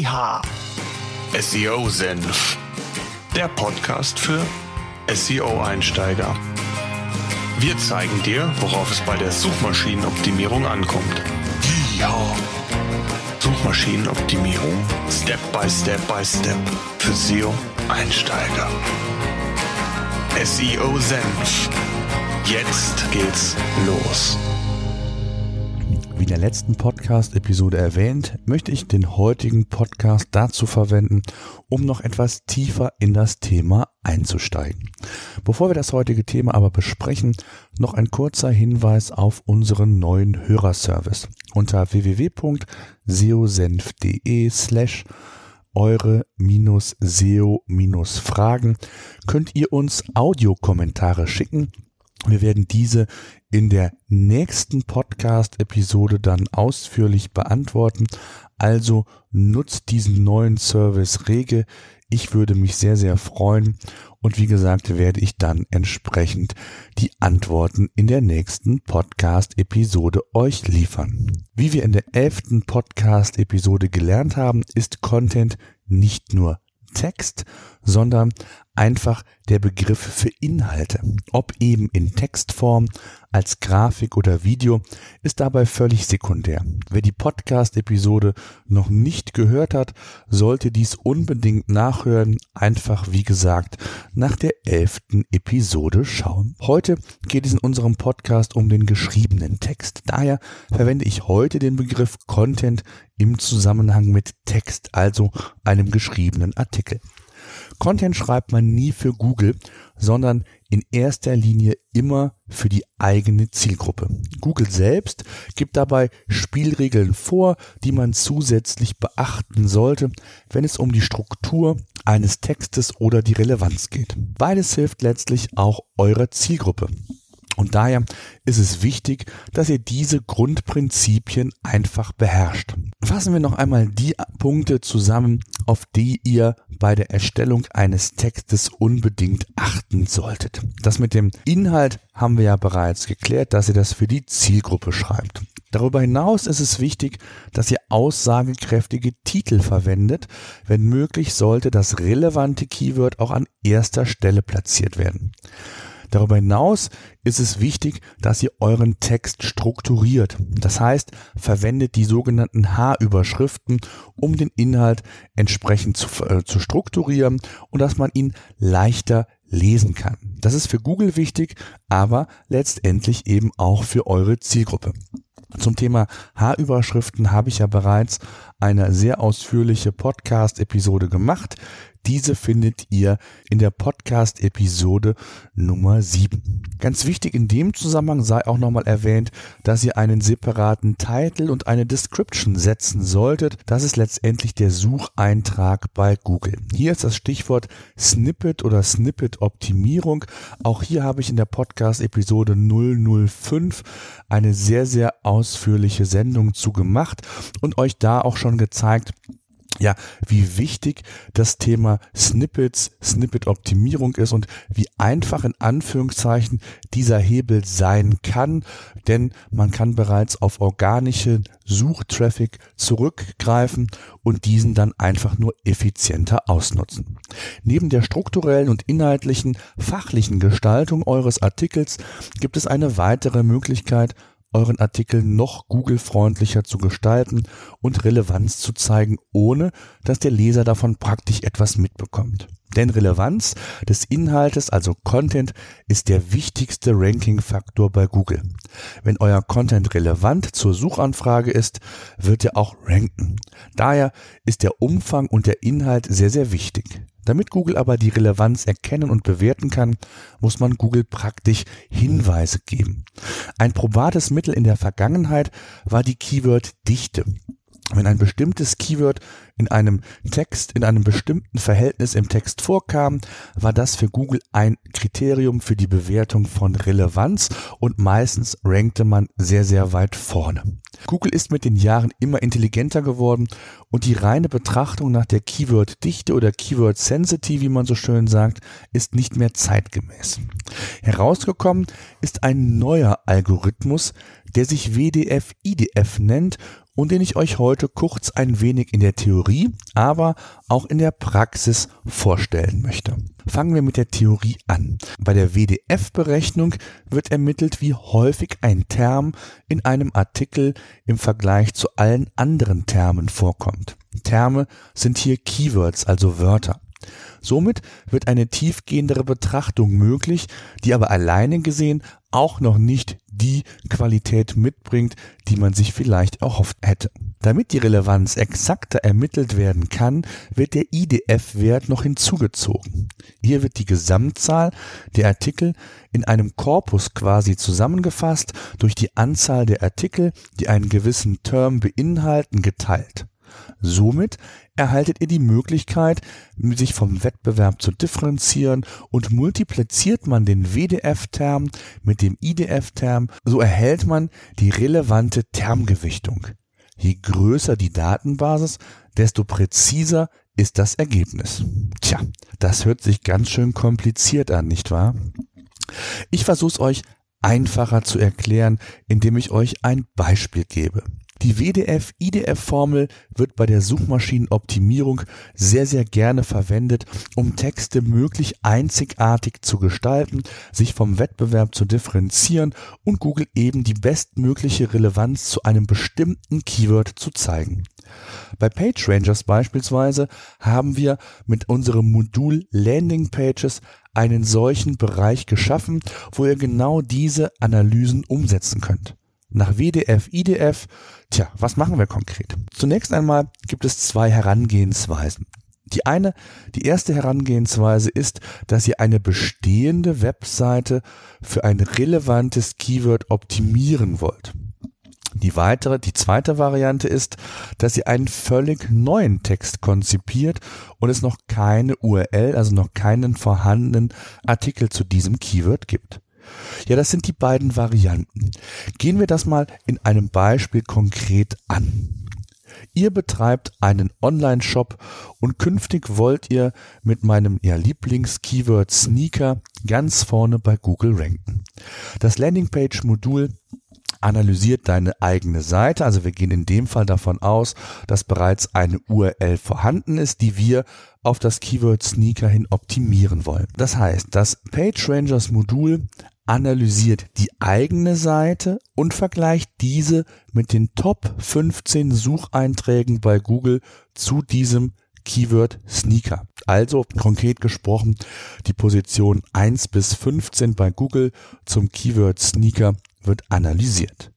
Yeehaw! SEO Senf. Der Podcast für SEO-Einsteiger. Wir zeigen dir, worauf es bei der Suchmaschinenoptimierung ankommt. Yeehaw! Suchmaschinenoptimierung Step by Step by Step für SEO-Einsteiger. SEO Senf. Jetzt geht's los. Wie in der letzten Podcast-Episode erwähnt, möchte ich den heutigen Podcast dazu verwenden, um noch etwas tiefer in das Thema einzusteigen. Bevor wir das heutige Thema aber besprechen, noch ein kurzer Hinweis auf unseren neuen Hörerservice. Unter www.seosenf.de slash eure-SEO-Fragen könnt ihr uns Audiokommentare schicken wir werden diese in der nächsten Podcast-Episode dann ausführlich beantworten. Also nutzt diesen neuen Service rege. Ich würde mich sehr, sehr freuen. Und wie gesagt, werde ich dann entsprechend die Antworten in der nächsten Podcast-Episode euch liefern. Wie wir in der elften Podcast-Episode gelernt haben, ist Content nicht nur Text, sondern einfach der Begriff für Inhalte. Ob eben in Textform, als Grafik oder Video, ist dabei völlig sekundär. Wer die Podcast-Episode noch nicht gehört hat, sollte dies unbedingt nachhören. Einfach, wie gesagt, nach der elften Episode schauen. Heute geht es in unserem Podcast um den geschriebenen Text. Daher verwende ich heute den Begriff Content im Zusammenhang mit Text, also einem geschriebenen Artikel. Content schreibt man nie für Google, sondern in erster Linie immer für die eigene Zielgruppe. Google selbst gibt dabei Spielregeln vor, die man zusätzlich beachten sollte, wenn es um die Struktur eines Textes oder die Relevanz geht. Beides hilft letztlich auch eurer Zielgruppe. Und daher ist es wichtig, dass ihr diese Grundprinzipien einfach beherrscht. Fassen wir noch einmal die Punkte zusammen, auf die ihr bei der Erstellung eines Textes unbedingt achten solltet. Das mit dem Inhalt haben wir ja bereits geklärt, dass ihr das für die Zielgruppe schreibt. Darüber hinaus ist es wichtig, dass ihr aussagekräftige Titel verwendet. Wenn möglich, sollte das relevante Keyword auch an erster Stelle platziert werden. Darüber hinaus ist es wichtig, dass ihr euren Text strukturiert. Das heißt, verwendet die sogenannten H-Überschriften, um den Inhalt entsprechend zu, äh, zu strukturieren und dass man ihn leichter lesen kann. Das ist für Google wichtig, aber letztendlich eben auch für eure Zielgruppe. Zum Thema H-Überschriften habe ich ja bereits eine sehr ausführliche Podcast-Episode gemacht. Diese findet ihr in der Podcast-Episode Nummer 7. Ganz wichtig in dem Zusammenhang sei auch nochmal erwähnt, dass ihr einen separaten Titel und eine Description setzen solltet. Das ist letztendlich der Sucheintrag bei Google. Hier ist das Stichwort Snippet oder Snippet-Optimierung. Auch hier habe ich in der Podcast-Episode 005 eine sehr, sehr ausführliche Sendung zu gemacht und euch da auch schon gezeigt, ja, wie wichtig das Thema Snippets, Snippet-Optimierung ist und wie einfach in Anführungszeichen dieser Hebel sein kann, denn man kann bereits auf organische Suchtraffic zurückgreifen und diesen dann einfach nur effizienter ausnutzen. Neben der strukturellen und inhaltlichen, fachlichen Gestaltung eures Artikels gibt es eine weitere Möglichkeit, euren Artikel noch Google-freundlicher zu gestalten und Relevanz zu zeigen, ohne dass der Leser davon praktisch etwas mitbekommt. Denn Relevanz des Inhaltes, also Content, ist der wichtigste Ranking-Faktor bei Google. Wenn euer Content relevant zur Suchanfrage ist, wird er auch ranken. Daher ist der Umfang und der Inhalt sehr, sehr wichtig. Damit Google aber die Relevanz erkennen und bewerten kann, muss man Google praktisch Hinweise geben. Ein probates Mittel in der Vergangenheit war die Keyword-Dichte. Wenn ein bestimmtes Keyword in einem Text, in einem bestimmten Verhältnis im Text vorkam, war das für Google ein Kriterium für die Bewertung von Relevanz und meistens rankte man sehr, sehr weit vorne. Google ist mit den Jahren immer intelligenter geworden und die reine Betrachtung nach der Keyword-Dichte oder Keyword-Sensity, wie man so schön sagt, ist nicht mehr zeitgemäß. Herausgekommen ist ein neuer Algorithmus, der sich WDF-IDF nennt und den ich euch heute kurz ein wenig in der Theorie, aber auch in der Praxis vorstellen möchte. Fangen wir mit der Theorie an. Bei der WDF-Berechnung wird ermittelt, wie häufig ein Term in einem Artikel im Vergleich zu allen anderen Termen vorkommt. Terme sind hier Keywords, also Wörter. Somit wird eine tiefgehendere Betrachtung möglich, die aber alleine gesehen auch noch nicht die Qualität mitbringt, die man sich vielleicht erhofft hätte. Damit die Relevanz exakter ermittelt werden kann, wird der IDF-Wert noch hinzugezogen. Hier wird die Gesamtzahl der Artikel in einem Korpus quasi zusammengefasst durch die Anzahl der Artikel, die einen gewissen Term beinhalten, geteilt. Somit erhaltet ihr die Möglichkeit, sich vom Wettbewerb zu differenzieren und multipliziert man den WDF-Term mit dem IDF-Term, so erhält man die relevante Termgewichtung. Je größer die Datenbasis, desto präziser ist das Ergebnis. Tja, das hört sich ganz schön kompliziert an, nicht wahr? Ich versuche es euch einfacher zu erklären, indem ich euch ein Beispiel gebe. Die WDF-IDF-Formel wird bei der Suchmaschinenoptimierung sehr, sehr gerne verwendet, um Texte möglich einzigartig zu gestalten, sich vom Wettbewerb zu differenzieren und Google eben die bestmögliche Relevanz zu einem bestimmten Keyword zu zeigen. Bei PageRangers beispielsweise haben wir mit unserem Modul Landing Pages einen solchen Bereich geschaffen, wo ihr genau diese Analysen umsetzen könnt nach WDF, IDF. Tja, was machen wir konkret? Zunächst einmal gibt es zwei Herangehensweisen. Die eine, die erste Herangehensweise ist, dass ihr eine bestehende Webseite für ein relevantes Keyword optimieren wollt. Die weitere, die zweite Variante ist, dass ihr einen völlig neuen Text konzipiert und es noch keine URL, also noch keinen vorhandenen Artikel zu diesem Keyword gibt. Ja, das sind die beiden Varianten. Gehen wir das mal in einem Beispiel konkret an. Ihr betreibt einen Online-Shop und künftig wollt ihr mit meinem ja, Lieblings-Keyword Sneaker ganz vorne bei Google ranken. Das Landingpage-Modul analysiert deine eigene Seite. Also wir gehen in dem Fall davon aus, dass bereits eine URL vorhanden ist, die wir auf das Keyword Sneaker hin optimieren wollen. Das heißt, das PageRangers Modul analysiert die eigene Seite und vergleicht diese mit den Top 15 Sucheinträgen bei Google zu diesem Keyword Sneaker. Also konkret gesprochen die Position 1 bis 15 bei Google zum Keyword Sneaker wird analysiert.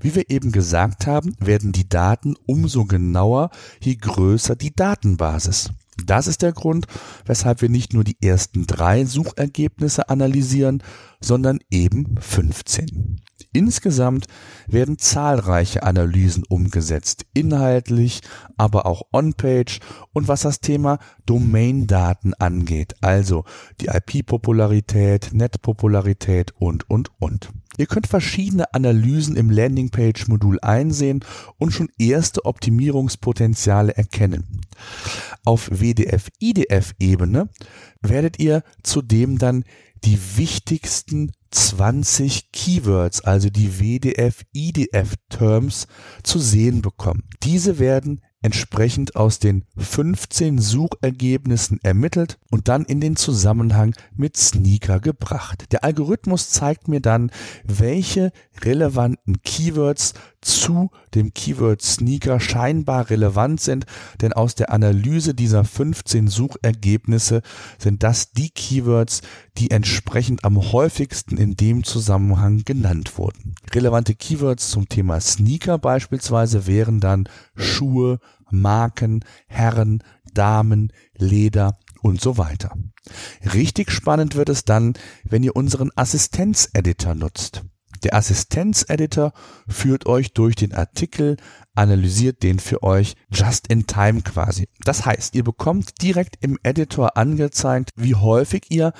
Wie wir eben gesagt haben, werden die Daten umso genauer, je größer die Datenbasis. Das ist der Grund, weshalb wir nicht nur die ersten drei Suchergebnisse analysieren, sondern eben 15. Insgesamt werden zahlreiche Analysen umgesetzt, inhaltlich, aber auch on-page und was das Thema Domain-Daten angeht, also die IP-Popularität, Net-Popularität und, und, und. Ihr könnt verschiedene Analysen im Landingpage-Modul einsehen und schon erste Optimierungspotenziale erkennen. Auf WDF-IDF-Ebene werdet ihr zudem dann die wichtigsten 20 Keywords, also die WDF-IDF-Terms zu sehen bekommen. Diese werden entsprechend aus den 15 Suchergebnissen ermittelt und dann in den Zusammenhang mit Sneaker gebracht. Der Algorithmus zeigt mir dann, welche relevanten Keywords zu dem Keyword Sneaker scheinbar relevant sind, denn aus der Analyse dieser 15 Suchergebnisse sind das die Keywords, die entsprechend am häufigsten in dem Zusammenhang genannt wurden. Relevante Keywords zum Thema Sneaker beispielsweise wären dann Schuhe, Marken, Herren, Damen, Leder und so weiter. Richtig spannend wird es dann, wenn ihr unseren Assistenzeditor nutzt. Der Assistenzeditor führt euch durch den Artikel, analysiert den für euch just in time quasi. Das heißt, ihr bekommt direkt im Editor angezeigt, wie häufig ihr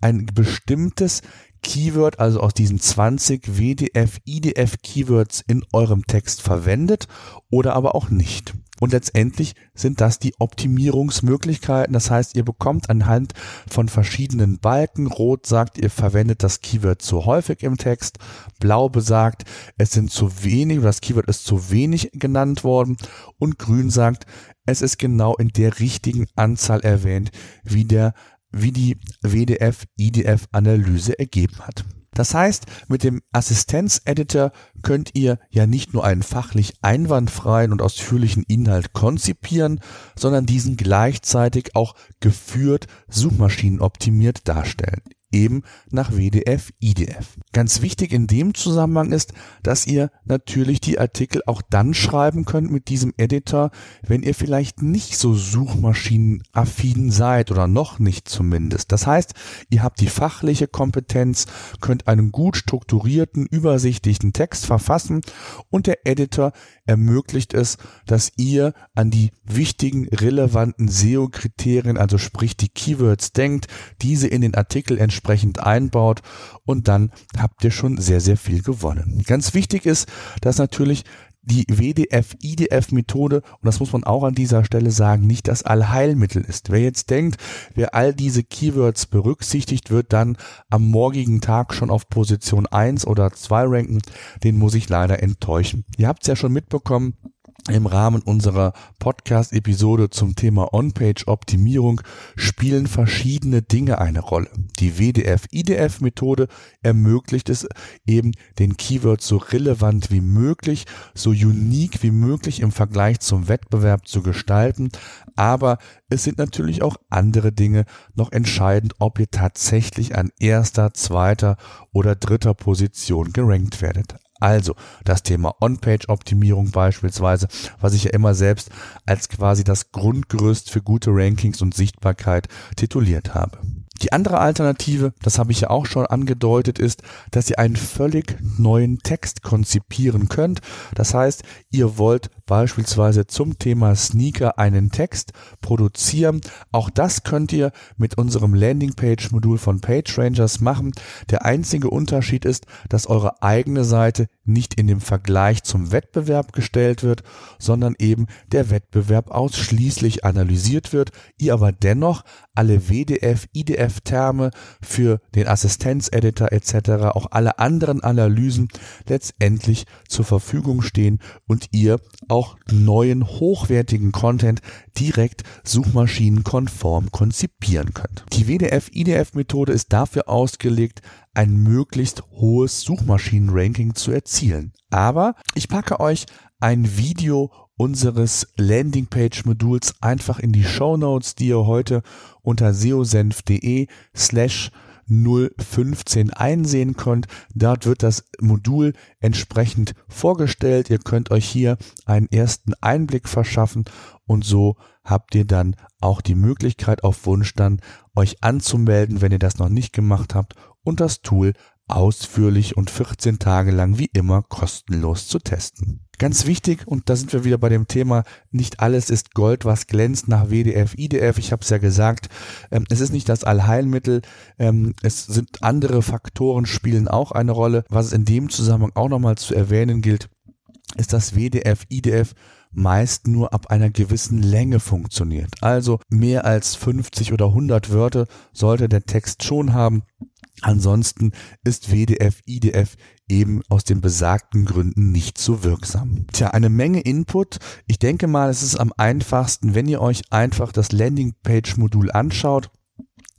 ein bestimmtes Keyword, also aus diesen 20 WDF, IDF Keywords in eurem Text verwendet oder aber auch nicht. Und letztendlich sind das die Optimierungsmöglichkeiten. Das heißt, ihr bekommt anhand von verschiedenen Balken, rot sagt, ihr verwendet das Keyword zu häufig im Text, blau besagt, es sind zu wenig, das Keyword ist zu wenig genannt worden und grün sagt, es ist genau in der richtigen Anzahl erwähnt, wie der wie die WDF-IDF-Analyse ergeben hat. Das heißt, mit dem Assistenz-Editor könnt ihr ja nicht nur einen fachlich einwandfreien und ausführlichen Inhalt konzipieren, sondern diesen gleichzeitig auch geführt suchmaschinenoptimiert darstellen eben nach WDF, IDF. Ganz wichtig in dem Zusammenhang ist, dass ihr natürlich die Artikel auch dann schreiben könnt mit diesem Editor, wenn ihr vielleicht nicht so suchmaschinenaffin seid oder noch nicht zumindest. Das heißt, ihr habt die fachliche Kompetenz, könnt einen gut strukturierten, übersichtlichen Text verfassen und der Editor ermöglicht es, dass ihr an die wichtigen, relevanten SEO-Kriterien, also sprich die Keywords denkt, diese in den Artikel entsprechend einbaut und dann habt ihr schon sehr, sehr viel gewonnen. Ganz wichtig ist, dass natürlich die WDF-IDF-Methode, und das muss man auch an dieser Stelle sagen, nicht das Allheilmittel ist. Wer jetzt denkt, wer all diese Keywords berücksichtigt, wird dann am morgigen Tag schon auf Position 1 oder 2 ranken, den muss ich leider enttäuschen. Ihr habt es ja schon mitbekommen, im Rahmen unserer Podcast-Episode zum Thema On-Page-Optimierung spielen verschiedene Dinge eine Rolle. Die WDF-IDF-Methode ermöglicht es eben, den Keyword so relevant wie möglich, so unique wie möglich im Vergleich zum Wettbewerb zu gestalten. Aber es sind natürlich auch andere Dinge noch entscheidend, ob ihr tatsächlich an erster, zweiter oder dritter Position gerankt werdet. Also das Thema On-Page-Optimierung beispielsweise, was ich ja immer selbst als quasi das Grundgerüst für gute Rankings und Sichtbarkeit tituliert habe. Die andere Alternative, das habe ich ja auch schon angedeutet, ist, dass ihr einen völlig neuen Text konzipieren könnt. Das heißt, ihr wollt beispielsweise zum Thema Sneaker einen Text produzieren. Auch das könnt ihr mit unserem Landingpage-Modul von PageRangers machen. Der einzige Unterschied ist, dass eure eigene Seite nicht in dem Vergleich zum Wettbewerb gestellt wird, sondern eben der Wettbewerb ausschließlich analysiert wird, ihr aber dennoch alle WDF, IDF-Terme für den Assistenzeditor etc., auch alle anderen Analysen letztendlich zur Verfügung stehen und ihr auch neuen hochwertigen Content direkt suchmaschinenkonform konzipieren könnt. Die WDF-IDF-Methode ist dafür ausgelegt, ein möglichst hohes Suchmaschinenranking zu erzielen. Aber ich packe euch ein Video unseres Landingpage-Moduls einfach in die Show Notes, die ihr heute unter seosenf.de slash 015 einsehen könnt. Dort wird das Modul entsprechend vorgestellt. Ihr könnt euch hier einen ersten Einblick verschaffen und so habt ihr dann auch die Möglichkeit auf Wunsch dann euch anzumelden, wenn ihr das noch nicht gemacht habt und das Tool ausführlich und 14 Tage lang wie immer kostenlos zu testen. Ganz wichtig, und da sind wir wieder bei dem Thema, nicht alles ist Gold, was glänzt nach WDF, IDF. Ich habe es ja gesagt, ähm, es ist nicht das Allheilmittel, ähm, es sind andere Faktoren spielen auch eine Rolle. Was in dem Zusammenhang auch nochmal zu erwähnen gilt, ist das WDF, IDF meist nur ab einer gewissen Länge funktioniert. Also mehr als 50 oder 100 Wörter sollte der Text schon haben. Ansonsten ist WDF, IDF eben aus den besagten Gründen nicht so wirksam. Tja, eine Menge Input. Ich denke mal, es ist am einfachsten, wenn ihr euch einfach das Landingpage-Modul anschaut.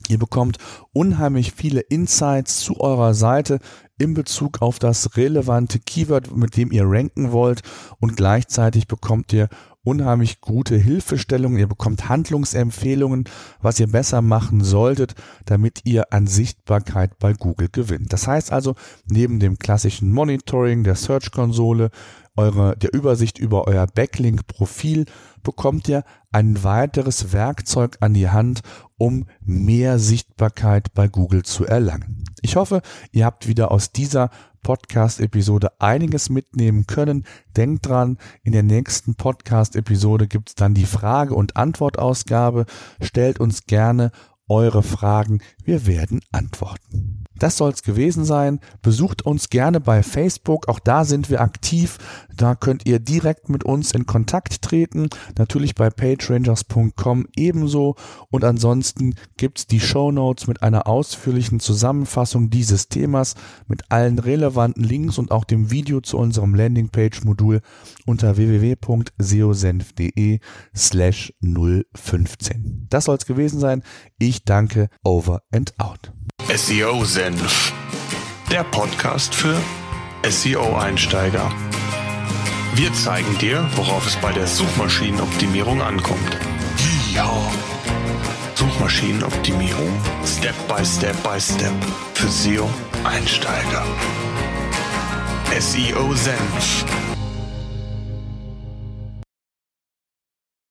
Ihr bekommt unheimlich viele Insights zu eurer Seite in Bezug auf das relevante Keyword, mit dem ihr ranken wollt und gleichzeitig bekommt ihr unheimlich gute Hilfestellungen, ihr bekommt Handlungsempfehlungen, was ihr besser machen solltet, damit ihr an Sichtbarkeit bei Google gewinnt. Das heißt also, neben dem klassischen Monitoring der Search-Konsole, eure, der Übersicht über euer Backlink-Profil, bekommt ihr ein weiteres Werkzeug an die Hand, um mehr Sichtbarkeit bei Google zu erlangen. Ich hoffe, ihr habt wieder aus dieser Podcast-Episode einiges mitnehmen können. Denkt dran, in der nächsten Podcast-Episode gibt es dann die Frage- und Antwortausgabe. Stellt uns gerne eure Fragen. Wir werden antworten. Das soll's gewesen sein. Besucht uns gerne bei Facebook. Auch da sind wir aktiv. Da könnt ihr direkt mit uns in Kontakt treten. Natürlich bei pagerangers.com ebenso. Und ansonsten gibt's die Show Notes mit einer ausführlichen Zusammenfassung dieses Themas mit allen relevanten Links und auch dem Video zu unserem Landingpage-Modul unter www.seosenf.de slash 015. Das soll's gewesen sein. Ich danke. Over and out. SEO Senf. Der Podcast für SEO-Einsteiger. Wir zeigen dir, worauf es bei der Suchmaschinenoptimierung ankommt. Ja. Suchmaschinenoptimierung Step by Step by Step für SEO-Einsteiger. SEO Senf